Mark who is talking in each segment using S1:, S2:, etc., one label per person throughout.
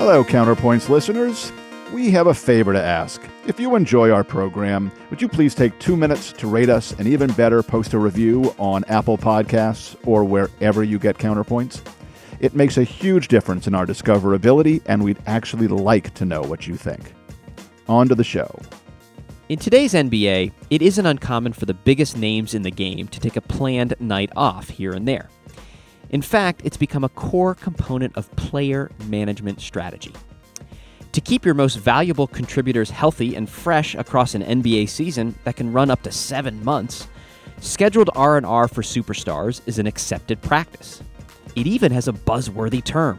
S1: Hello, Counterpoints listeners. We have a favor to ask. If you enjoy our program, would you please take two minutes to rate us and even better, post a review on Apple Podcasts or wherever you get Counterpoints? It makes a huge difference in our discoverability, and we'd actually like to know what you think. On to the show.
S2: In today's NBA, it isn't uncommon for the biggest names in the game to take a planned night off here and there. In fact, it's become a core component of player management strategy. To keep your most valuable contributors healthy and fresh across an NBA season that can run up to 7 months, scheduled R&R for superstars is an accepted practice. It even has a buzzworthy term,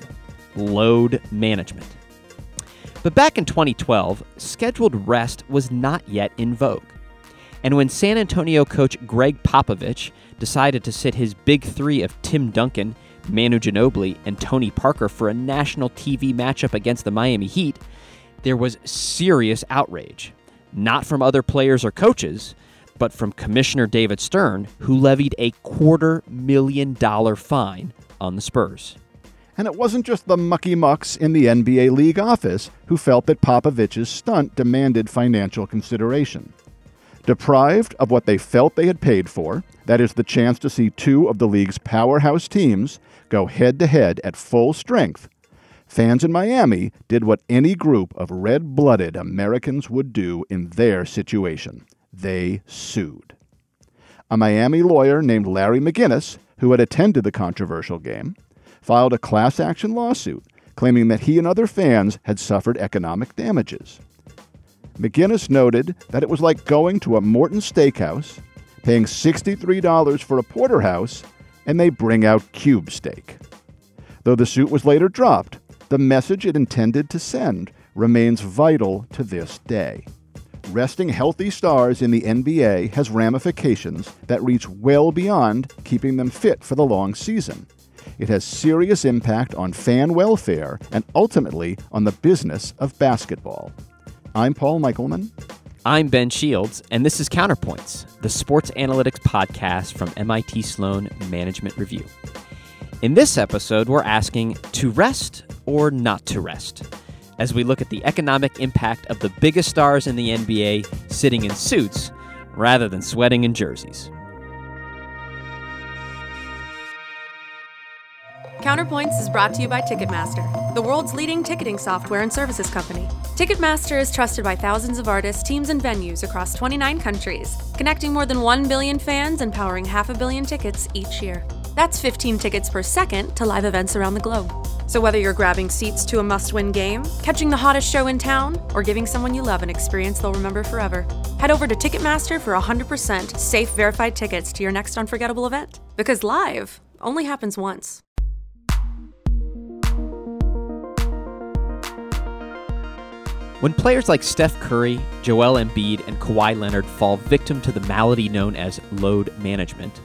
S2: load management. But back in 2012, scheduled rest was not yet in vogue. And when San Antonio coach Gregg Popovich decided to sit his big three of Tim Duncan, Manu Ginobili, and Tony Parker for a national TV matchup against the Miami Heat, there was serious outrage. Not from other players or coaches, but from Commissioner David Stern, who levied a quarter million dollar fine on the Spurs.
S1: And it wasn't just the mucky mucks in the NBA league office who felt that Popovich's stunt demanded financial consideration. Deprived of what they felt they had paid for, that is, the chance to see two of the league's powerhouse teams go head to head at full strength, fans in Miami did what any group of red blooded Americans would do in their situation they sued. A Miami lawyer named Larry McGinnis, who had attended the controversial game, filed a class action lawsuit claiming that he and other fans had suffered economic damages. McGinnis noted that it was like going to a Morton steakhouse, paying $63 for a porterhouse, and they bring out cube steak. Though the suit was later dropped, the message it intended to send remains vital to this day. Resting healthy stars in the NBA has ramifications that reach well beyond keeping them fit for the long season. It has serious impact on fan welfare and ultimately on the business of basketball. I'm Paul Michaelman.
S2: I'm Ben Shields, and this is Counterpoints, the sports analytics podcast from MIT Sloan Management Review. In this episode, we're asking to rest or not to rest, as we look at the economic impact of the biggest stars in the NBA sitting in suits rather than sweating in jerseys.
S3: Counterpoints is brought to you by Ticketmaster, the world's leading ticketing software and services company. Ticketmaster is trusted by thousands of artists, teams, and venues across 29 countries, connecting more than 1 billion fans and powering half a billion tickets each year. That's 15 tickets per second to live events around the globe. So whether you're grabbing seats to a must win game, catching the hottest show in town, or giving someone you love an experience they'll remember forever, head over to Ticketmaster for 100% safe, verified tickets to your next unforgettable event. Because live only happens once.
S2: When players like Steph Curry, Joel Embiid, and Kawhi Leonard fall victim to the malady known as load management,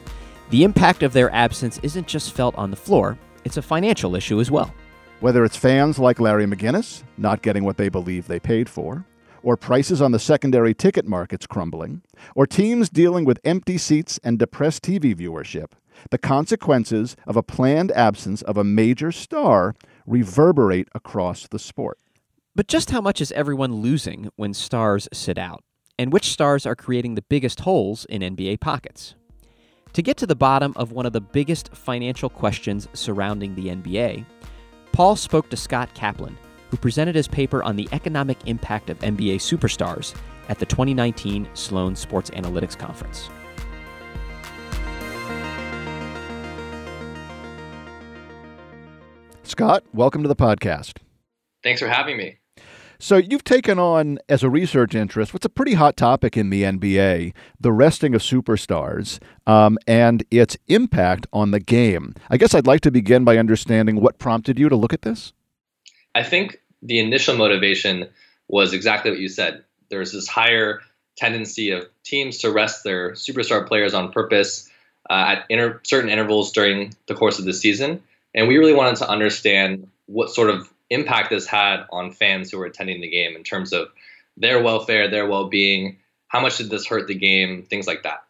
S2: the impact of their absence isn't just felt on the floor, it's a financial issue as well.
S1: Whether it's fans like Larry McGinnis not getting what they believe they paid for, or prices on the secondary ticket markets crumbling, or teams dealing with empty seats and depressed TV viewership, the consequences of a planned absence of a major star reverberate across the sport.
S2: But just how much is everyone losing when stars sit out? And which stars are creating the biggest holes in NBA pockets? To get to the bottom of one of the biggest financial questions surrounding the NBA, Paul spoke to Scott Kaplan, who presented his paper on the economic impact of NBA superstars at the 2019 Sloan Sports Analytics Conference.
S1: Scott, welcome to the podcast.
S4: Thanks for having me.
S1: So, you've taken on as a research interest what's a pretty hot topic in the NBA the resting of superstars um, and its impact on the game. I guess I'd like to begin by understanding what prompted you to look at this.
S4: I think the initial motivation was exactly what you said. There's this higher tendency of teams to rest their superstar players on purpose uh, at inter- certain intervals during the course of the season. And we really wanted to understand what sort of impact this had on fans who were attending the game in terms of their welfare, their well being. How much did this hurt the game? Things like that.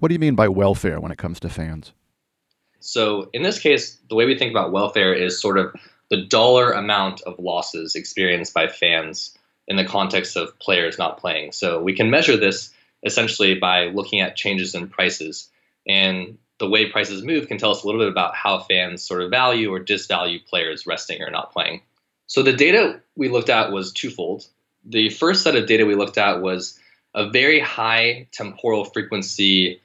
S1: What do you mean by welfare when it comes to fans?
S4: So, in this case, the way we think about welfare is sort of the dollar amount of losses experienced by fans in the context of players not playing. So we can measure this essentially by looking at changes in prices. And the way prices move can tell us a little bit about how fans sort of value or disvalue players resting or not playing. So the data we looked at was twofold. The first set of data we looked at was a very high temporal frequency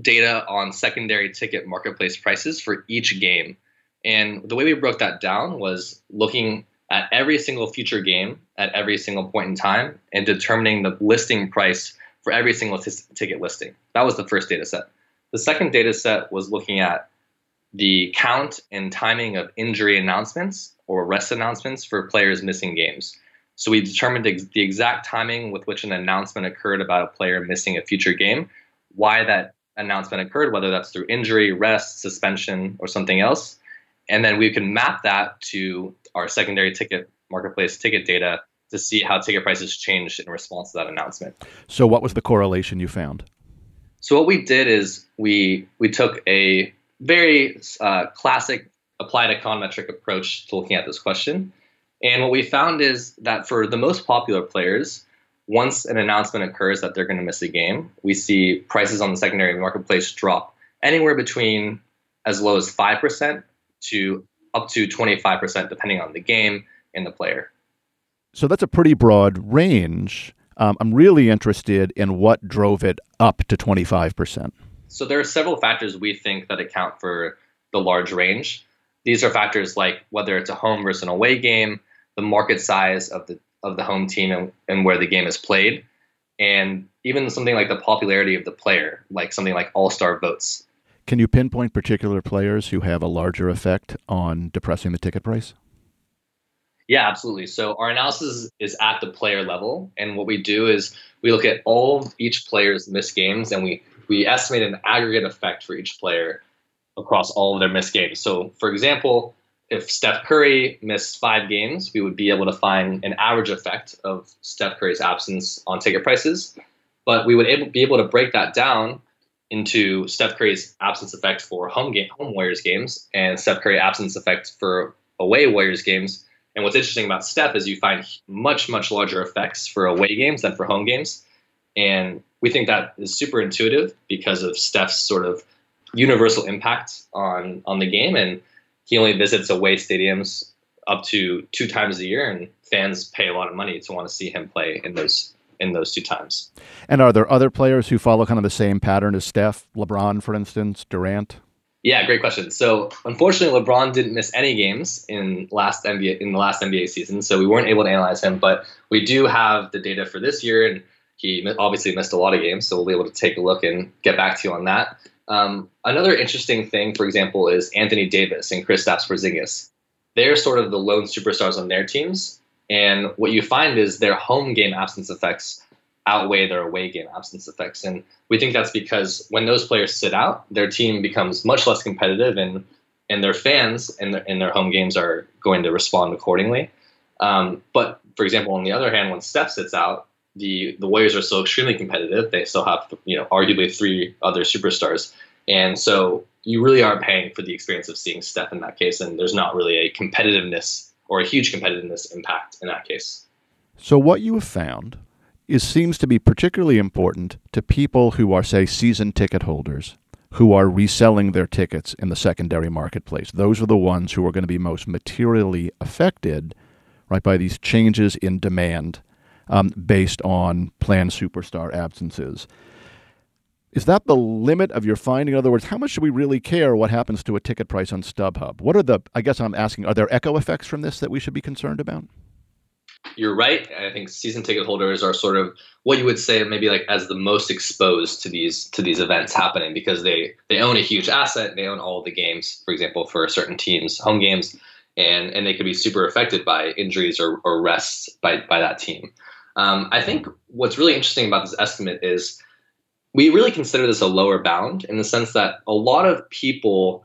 S4: data on secondary ticket marketplace prices for each game. And the way we broke that down was looking at every single future game at every single point in time and determining the listing price for every single t- ticket listing. That was the first data set. The second data set was looking at the count and timing of injury announcements or rest announcements for players missing games. So we determined the exact timing with which an announcement occurred about a player missing a future game, why that announcement occurred, whether that's through injury, rest, suspension, or something else. And then we can map that to our secondary ticket marketplace ticket data to see how ticket prices changed in response to that announcement.
S1: So, what was the correlation you found?
S4: So, what we did is we we took a very uh, classic applied econometric approach to looking at this question, and what we found is that for the most popular players, once an announcement occurs that they're going to miss a game, we see prices on the secondary marketplace drop anywhere between as low as 5% to up to 25%, depending on the game and the player.
S1: So that's a pretty broad range. Um, I'm really interested in what drove it up to 25%.
S4: So there are several factors we think that account for the large range. These are factors like whether it's a home versus an away game, the market size of the of the home team and, and where the game is played, and even something like the popularity of the player, like something like all star votes.
S1: Can you pinpoint particular players who have a larger effect on depressing the ticket price?
S4: Yeah, absolutely. So our analysis is at the player level, and what we do is we look at all each player's missed games, and we we estimate an aggregate effect for each player across all of their missed games. So, for example, if Steph Curry missed five games, we would be able to find an average effect of Steph Curry's absence on ticket prices. But we would able, be able to break that down into Steph Curry's absence effect for home game, home Warriors games, and Steph Curry absence effect for away Warriors games. And what's interesting about Steph is you find much much larger effects for away games than for home games, and we think that is super intuitive because of Steph's sort of universal impact on on the game and he only visits away stadiums up to two times a year, and fans pay a lot of money to want to see him play in those in those two times.
S1: And are there other players who follow kind of the same pattern as Steph, LeBron, for instance, Durant?
S4: Yeah, great question. So unfortunately, LeBron didn't miss any games in last NBA in the last NBA season, so we weren't able to analyze him. But we do have the data for this year, and he obviously missed a lot of games, so we'll be able to take a look and get back to you on that. Um, another interesting thing, for example, is Anthony Davis and Kristaps Porzingis. They're sort of the lone superstars on their teams, and what you find is their home game absence effects outweigh their away game absence effects. And we think that's because when those players sit out, their team becomes much less competitive, and and their fans and their, and their home games are going to respond accordingly. Um, but for example, on the other hand, when Steph sits out, the the Warriors are still extremely competitive. They still have you know arguably three other superstars, and so you really are paying for the experience of seeing Steph in that case. And there's not really a competitiveness or a huge competitiveness impact in that case.
S1: So what you have found is seems to be particularly important to people who are say season ticket holders who are reselling their tickets in the secondary marketplace. Those are the ones who are going to be most materially affected right by these changes in demand um, based on planned superstar absences. Is that the limit of your finding? In other words, how much should we really care what happens to a ticket price on StubHub? What are the, I guess I'm asking, are there echo effects from this that we should be concerned about?
S4: You're right. I think season ticket holders are sort of what you would say maybe like as the most exposed to these to these events happening because they they own a huge asset. They own all the games, for example, for certain teams, home games, and and they could be super affected by injuries or, or rests by by that team. Um, I think what's really interesting about this estimate is we really consider this a lower bound in the sense that a lot of people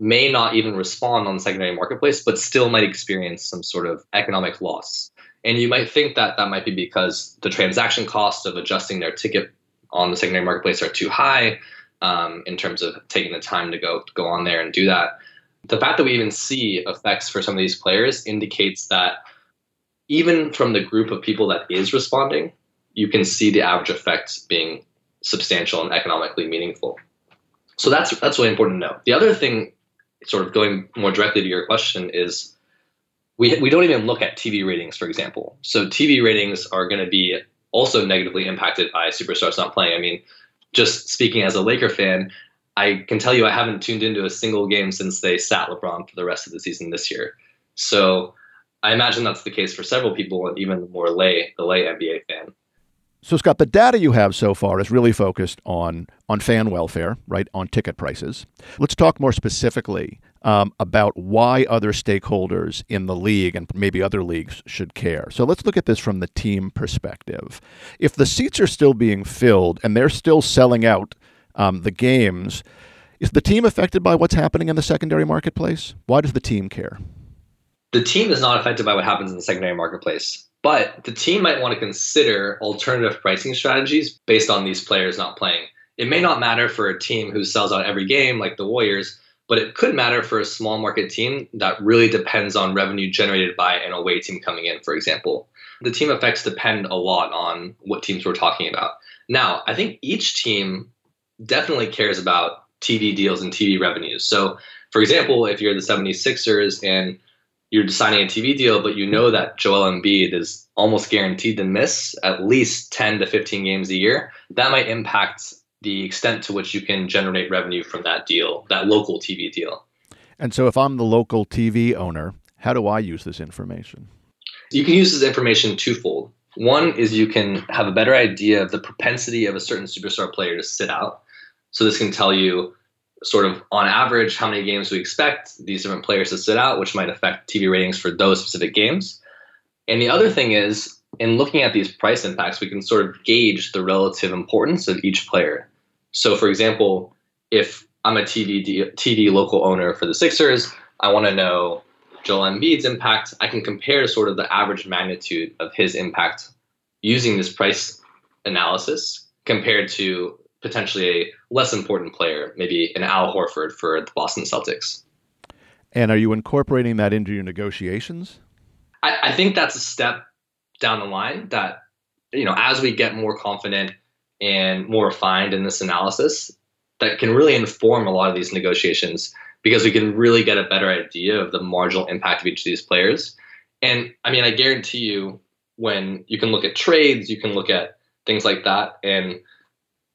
S4: may not even respond on the secondary marketplace, but still might experience some sort of economic loss. And you might think that that might be because the transaction costs of adjusting their ticket on the secondary marketplace are too high um, in terms of taking the time to go go on there and do that. The fact that we even see effects for some of these players indicates that even from the group of people that is responding, you can see the average effects being substantial and economically meaningful. So that's that's really important to know. The other thing, sort of going more directly to your question, is we we don't even look at TV ratings, for example. So TV ratings are going to be also negatively impacted by superstars not playing. I mean, just speaking as a Laker fan, I can tell you I haven't tuned into a single game since they sat LeBron for the rest of the season this year. So I imagine that's the case for several people, and even the more lay the lay NBA fan.
S1: So Scott, the data you have so far is really focused on on fan welfare, right? On ticket prices. Let's talk more specifically um, about why other stakeholders in the league and maybe other leagues should care. So let's look at this from the team perspective. If the seats are still being filled and they're still selling out um, the games, is the team affected by what's happening in the secondary marketplace? Why does the team care?
S4: The team is not affected by what happens in the secondary marketplace. But the team might want to consider alternative pricing strategies based on these players not playing. It may not matter for a team who sells out every game like the Warriors, but it could matter for a small market team that really depends on revenue generated by an away team coming in, for example. The team effects depend a lot on what teams we're talking about. Now, I think each team definitely cares about TV deals and TV revenues. So, for example, if you're the 76ers and you're signing a TV deal, but you know that Joel Embiid is almost guaranteed to miss at least 10 to 15 games a year, that might impact the extent to which you can generate revenue from that deal, that local TV deal.
S1: And so if I'm the local TV owner, how do I use this information?
S4: You can use this information twofold. One is you can have a better idea of the propensity of a certain superstar player to sit out. So this can tell you sort of on average how many games we expect these different players to sit out, which might affect TV ratings for those specific games. And the other thing is, in looking at these price impacts, we can sort of gauge the relative importance of each player. So, for example, if I'm a TV TV local owner for the Sixers, I want to know Joel Embiid's impact. I can compare sort of the average magnitude of his impact using this price analysis compared to potentially a less important player, maybe an Al Horford for the Boston Celtics.
S1: And are you incorporating that into your negotiations?
S4: I, I think that's a step down the line that, you know, as we get more confident and more refined in this analysis, that can really inform a lot of these negotiations because we can really get a better idea of the marginal impact of each of these players. And I mean, I guarantee you, when you can look at trades, you can look at things like that, and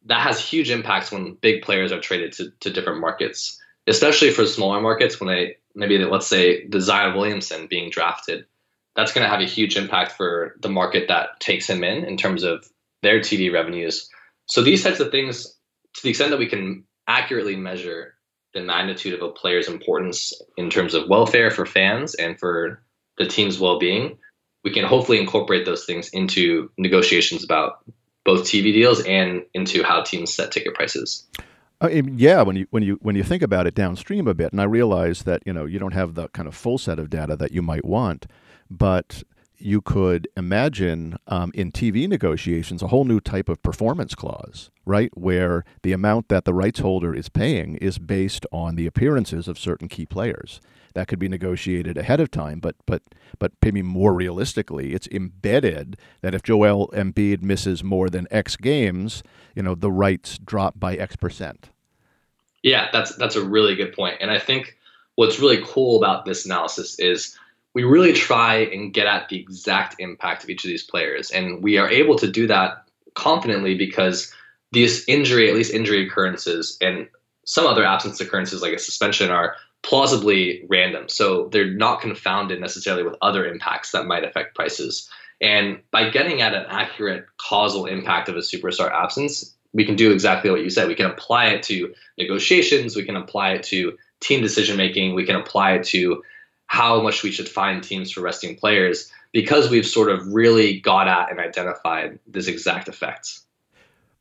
S4: that has huge impacts when big players are traded to, to different markets, especially for smaller markets when they maybe let's say the Zion Williamson being drafted. That's going to have a huge impact for the market that takes him in in terms of their TV revenues. So these types of things, to the extent that we can accurately measure the magnitude of a player's importance in terms of welfare for fans and for the team's well-being, we can hopefully incorporate those things into negotiations about both TV deals and into how teams set ticket prices.
S1: Uh, yeah, when you when you when you think about it downstream a bit, and I realize that you know you don't have the kind of full set of data that you might want, but you could imagine um, in TV negotiations a whole new type of performance clause, right? Where the amount that the rights holder is paying is based on the appearances of certain key players that could be negotiated ahead of time. But but but maybe more realistically, it's embedded that if Joel Embiid misses more than X games, you know the rights drop by X percent.
S4: Yeah, that's that's a really good point, and I think what's really cool about this analysis is we really try and get at the exact impact of each of these players, and we are able to do that confidently because these injury, at least injury occurrences, and some other absence occurrences like a suspension are plausibly random. So they're not confounded necessarily with other impacts that might affect prices. And by getting at an accurate causal impact of a superstar absence, we can do exactly what you said. We can apply it to negotiations, we can apply it to team decision making, we can apply it to how much we should find teams for resting players because we've sort of really got at and identified this exact effect.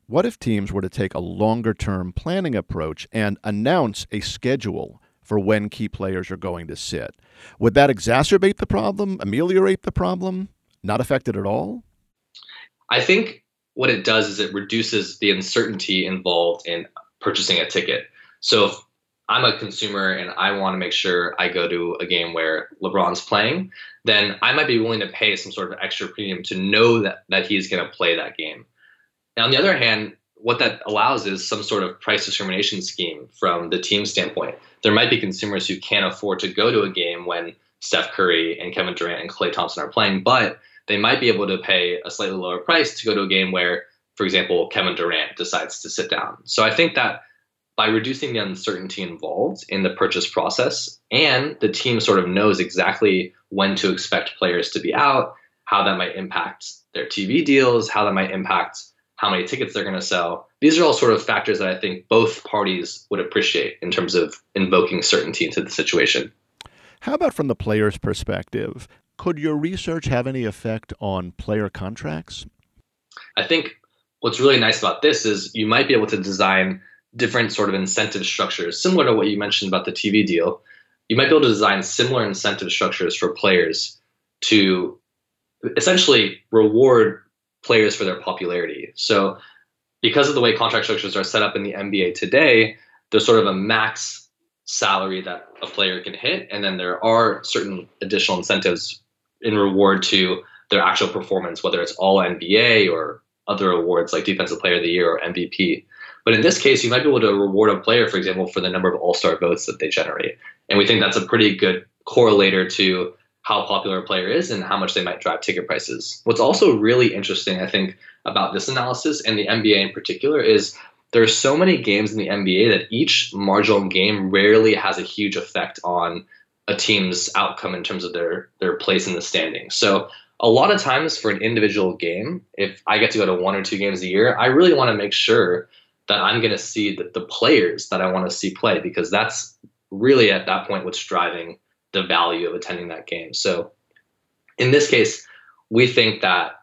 S1: What if teams were to take a longer term planning approach and announce a schedule for when key players are going to sit. Would that exacerbate the problem, ameliorate the problem, not affect it at all?
S4: I think what it does is it reduces the uncertainty involved in purchasing a ticket. So if I'm a consumer and I want to make sure I go to a game where LeBron's playing, then I might be willing to pay some sort of extra premium to know that, that he's going to play that game. Now, on the other hand, what that allows is some sort of price discrimination scheme from the team standpoint. There might be consumers who can't afford to go to a game when Steph Curry and Kevin Durant and Klay Thompson are playing, but they might be able to pay a slightly lower price to go to a game where, for example, Kevin Durant decides to sit down. So I think that by reducing the uncertainty involved in the purchase process and the team sort of knows exactly when to expect players to be out, how that might impact their TV deals, how that might impact how many tickets they're going to sell. These are all sort of factors that I think both parties would appreciate in terms of invoking certainty into the situation.
S1: How about from the player's perspective? Could your research have any effect on player contracts?
S4: I think what's really nice about this is you might be able to design different sort of incentive structures, similar to what you mentioned about the TV deal. You might be able to design similar incentive structures for players to essentially reward players for their popularity. So, because of the way contract structures are set up in the NBA today, there's sort of a max salary that a player can hit, and then there are certain additional incentives in reward to their actual performance, whether it's all NBA or other awards like Defensive Player of the Year or MVP. But in this case, you might be able to reward a player, for example, for the number of All Star votes that they generate. And we think that's a pretty good correlator to how popular a player is and how much they might drive ticket prices. What's also really interesting, I think, about this analysis and the NBA in particular is there are so many games in the NBA that each marginal game rarely has a huge effect on a team's outcome in terms of their their place in the standings. So a lot of times for an individual game, if I get to go to one or two games a year, I really want to make sure that I'm going to see the, the players that I want to see play because that's really at that point what's driving the value of attending that game. So in this case, we think that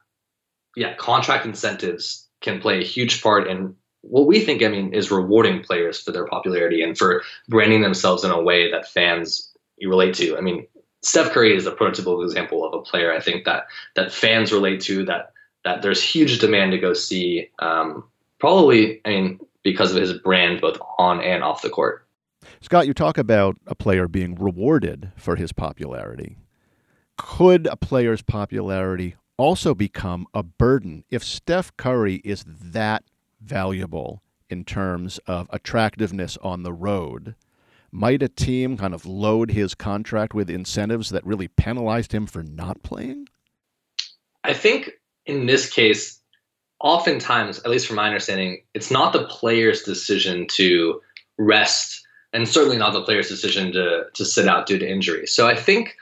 S4: yeah, contract incentives can play a huge part in what we think I mean is rewarding players for their popularity and for branding themselves in a way that fans relate to. I mean, Steph Curry is a prototypical example of a player I think that that fans relate to that that there's huge demand to go see. Um, probably, I mean, because of his brand both on and off the court.
S1: Scott, you talk about a player being rewarded for his popularity. Could a player's popularity also become a burden if Steph Curry is that valuable in terms of attractiveness on the road? Might a team kind of load his contract with incentives that really penalized him for not playing?
S4: I think in this case, oftentimes, at least from my understanding, it's not the player's decision to rest and certainly not the player's decision to to sit out due to injury. So I think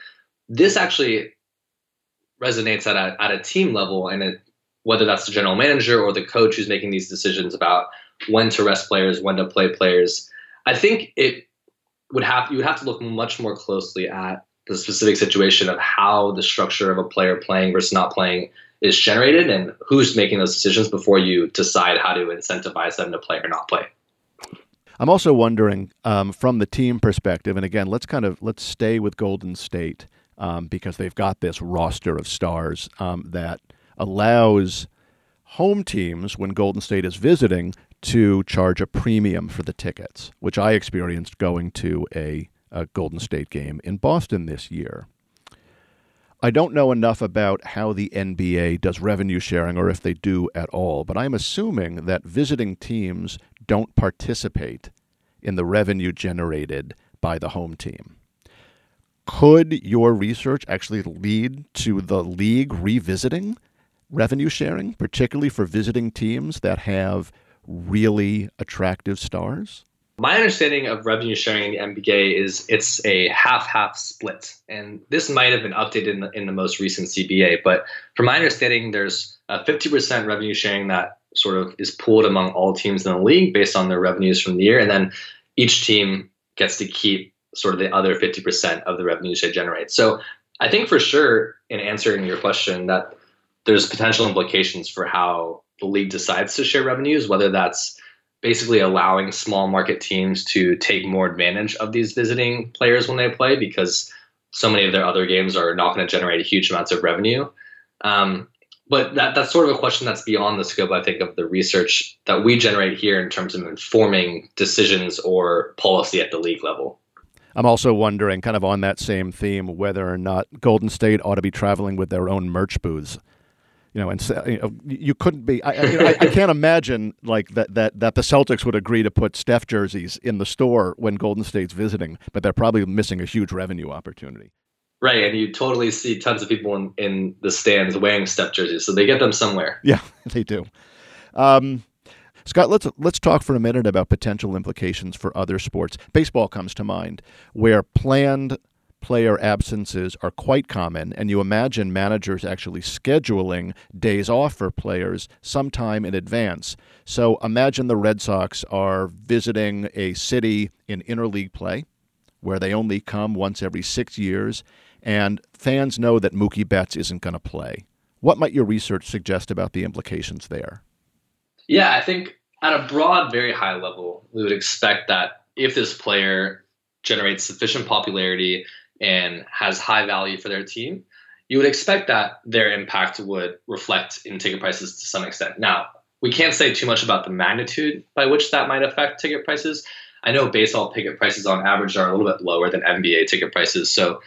S4: this actually resonates at a at a team level, and it, whether that's the general manager or the coach who's making these decisions about when to rest players, when to play players. I think it would have you would have to look much more closely at the specific situation of how the structure of a player playing versus not playing is generated and who's making those decisions before you decide how to incentivize them to play or not play.
S1: I'm also wondering um, from the team perspective, and again, let's kind of let's stay with Golden State um, because they've got this roster of stars um, that allows home teams when Golden State is visiting to charge a premium for the tickets, which I experienced going to a, a Golden State game in Boston this year. I don't know enough about how the NBA does revenue sharing or if they do at all, but I'm assuming that visiting teams don't participate in the revenue generated by the home team. Could your research actually lead to the league revisiting revenue sharing, particularly for visiting teams that have really attractive stars?
S4: My understanding of revenue sharing in the NBA is it's a half-half split, and this might have been updated in the, in the most recent CBA. But from my understanding, there's a 50% revenue sharing that sort of is pooled among all teams in the league based on their revenues from the year, and then each team gets to keep sort of the other 50% of the revenues they generate. So I think for sure, in answering your question, that there's potential implications for how the league decides to share revenues, whether that's basically allowing small market teams to take more advantage of these visiting players when they play because so many of their other games are not going to generate huge amounts of revenue. Um, but that, that's sort of a question that's beyond the scope, I think, of the research that we generate here in terms of informing decisions or policy at the league level.
S1: I'm also wondering, kind of on that same theme, whether or not Golden State ought to be traveling with their own merch booths. You know, and you, know, you couldn't be. I, you know, I, I, can't imagine like that, that that the Celtics would agree to put Steph jerseys in the store when Golden State's visiting, but they're probably missing a huge revenue opportunity.
S4: Right, and you totally see tons of people in, in the stands wearing Steph jerseys, so they get them somewhere.
S1: Yeah, they do. Um, Scott, let's let's talk for a minute about potential implications for other sports. Baseball comes to mind, where planned player absences are quite common, and you imagine managers actually scheduling days off for players sometime in advance. So imagine the Red Sox are visiting a city in interleague play, where they only come once every six years, and fans know that Mookie Betts isn't going to play. What might your research suggest about the implications there?
S4: Yeah, I think at a broad, very high level, we would expect that if this player generates sufficient popularity and has high value for their team, you would expect that their impact would reflect in ticket prices to some extent. Now, we can't say too much about the magnitude by which that might affect ticket prices. I know baseball ticket prices on average are a little bit lower than NBA ticket prices, so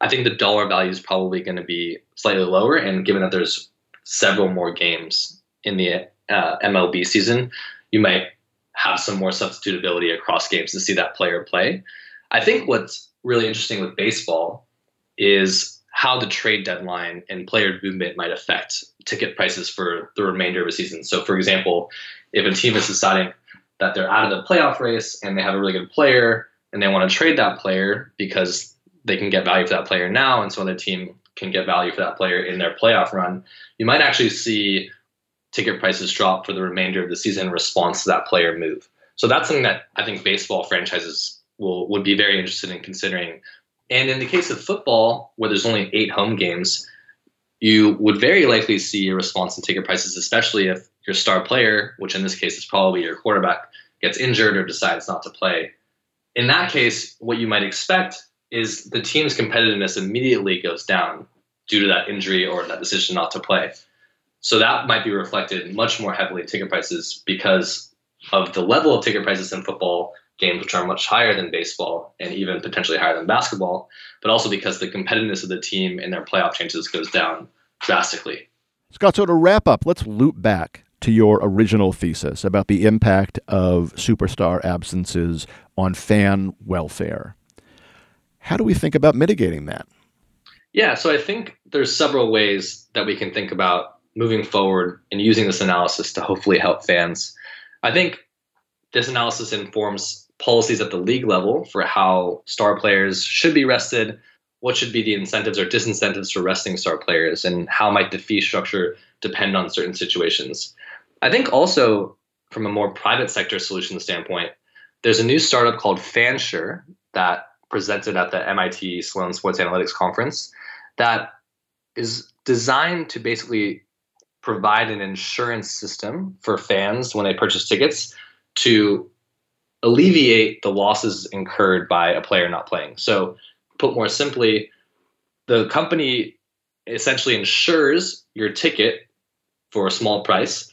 S4: I think the dollar value is probably going to be slightly lower. And given that there's several more games in the uh, MLB season, you might have some more substitutability across games to see that player play. I think what's really interesting with baseball is how the trade deadline and player movement might affect ticket prices for the remainder of a season. So, for example, if a team is deciding that they're out of the playoff race and they have a really good player and they want to trade that player because they can get value for that player now, and so the team can get value for that player in their playoff run, you might actually see ticket prices drop for the remainder of the season in response to that player move. So that's something that I think baseball franchises will would be very interested in considering. And in the case of football, where there's only eight home games, you would very likely see a response in ticket prices, especially if your star player, which in this case is probably your quarterback, gets injured or decides not to play. In that case, what you might expect is the team's competitiveness immediately goes down due to that injury or that decision not to play. So that might be reflected much more heavily in ticket prices because of the level of ticket prices in football games, which are much higher than baseball and even potentially higher than basketball, but also because the competitiveness of the team in their playoff chances goes down drastically.
S1: Scott, so to wrap up, let's loop back to your original thesis about the impact of superstar absences on fan welfare. How do we think about mitigating that?
S4: Yeah, so I think there's several ways that we can think about moving forward and using this analysis to hopefully help fans. I think this analysis informs policies at the league level for how star players should be rested, what should be the incentives or disincentives for resting star players, and how might the fee structure depend on certain situations. I think also from a more private sector solution standpoint, there's a new startup called Fansure that presented at the MIT Sloan Sports Analytics Conference that is designed to basically provide an insurance system for fans when they purchase tickets to alleviate the losses incurred by a player not playing. So, put more simply, the company essentially insures your ticket for a small price.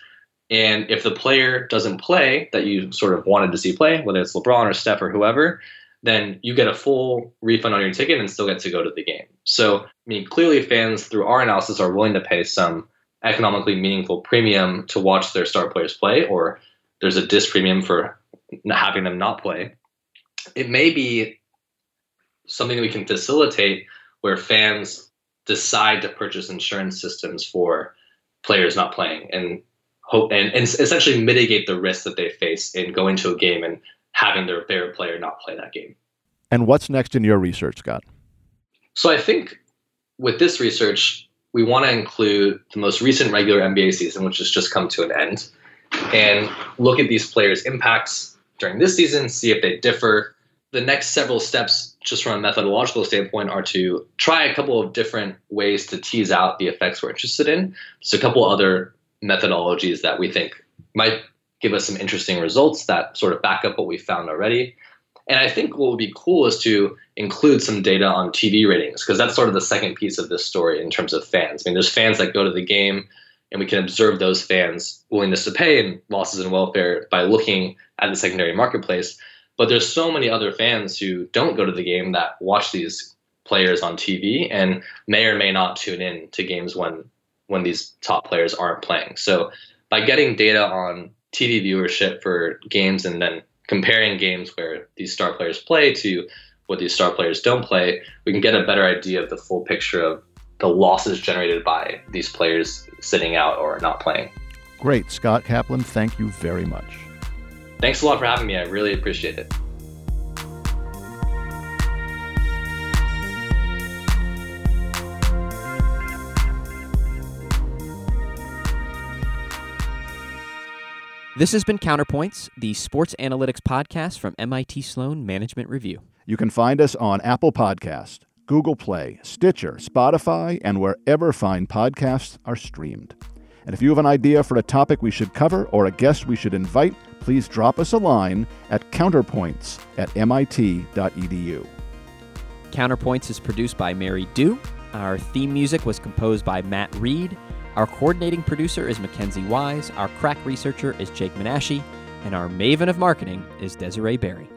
S4: And if the player doesn't play that you sort of wanted to see play, whether it's LeBron or Steph or whoever, then you get a full refund on your ticket and still get to go to the game. So, I mean, clearly fans through our analysis are willing to pay some economically meaningful premium to watch their star players play, or there's a dis premium for having them not play. It may be something that we can facilitate where fans decide to purchase insurance systems for players not playing and hope and, and essentially mitigate the risk that they face in going to a game and having their favorite player not play that game.
S1: And what's next in your research, Scott?
S4: So I think with this research, we want to include the most recent regular NBA season, which has just come to an end, and look at these players' impacts during this season, see if they differ. The next several steps, just from a methodological standpoint, are to try a couple of different ways to tease out the effects we're interested in. Just a couple other methodologies that we think might give us some interesting results that sort of back up what we found already. And I think what would be cool is to include some data on TV ratings because that's sort of the second piece of this story in terms of fans. I mean, there's fans that go to the game and we can observe those fans' willingness to pay and losses in welfare by looking at the secondary marketplace. But there's so many other fans who don't go to the game that watch these players on TV and may or may not tune in to games when when these top players aren't playing. So by getting data on TV viewership for games and then comparing games where these star players play to what these star players don't play, we can get a better idea of the full picture of the losses generated by these players sitting out or not playing.
S1: Great. Scott Kaplan, thank you very much.
S4: Thanks a lot for having me. I really appreciate it.
S2: This has been Counterpoints, the sports analytics podcast from MIT Sloan Management Review.
S1: You can find us on Apple Podcast, Google Play, Stitcher, Spotify, and wherever fine podcasts are streamed. And if you have an idea for a topic we should cover or a guest we should invite, please drop us a line at counterpoints at mit.edu.
S2: Counterpoints is produced by Mary Dew. Our theme music was composed by Matt Reed. Our coordinating producer is Mackenzie Wise. Our crack researcher is Jake Menashe. And our maven of marketing is Desiree Berry.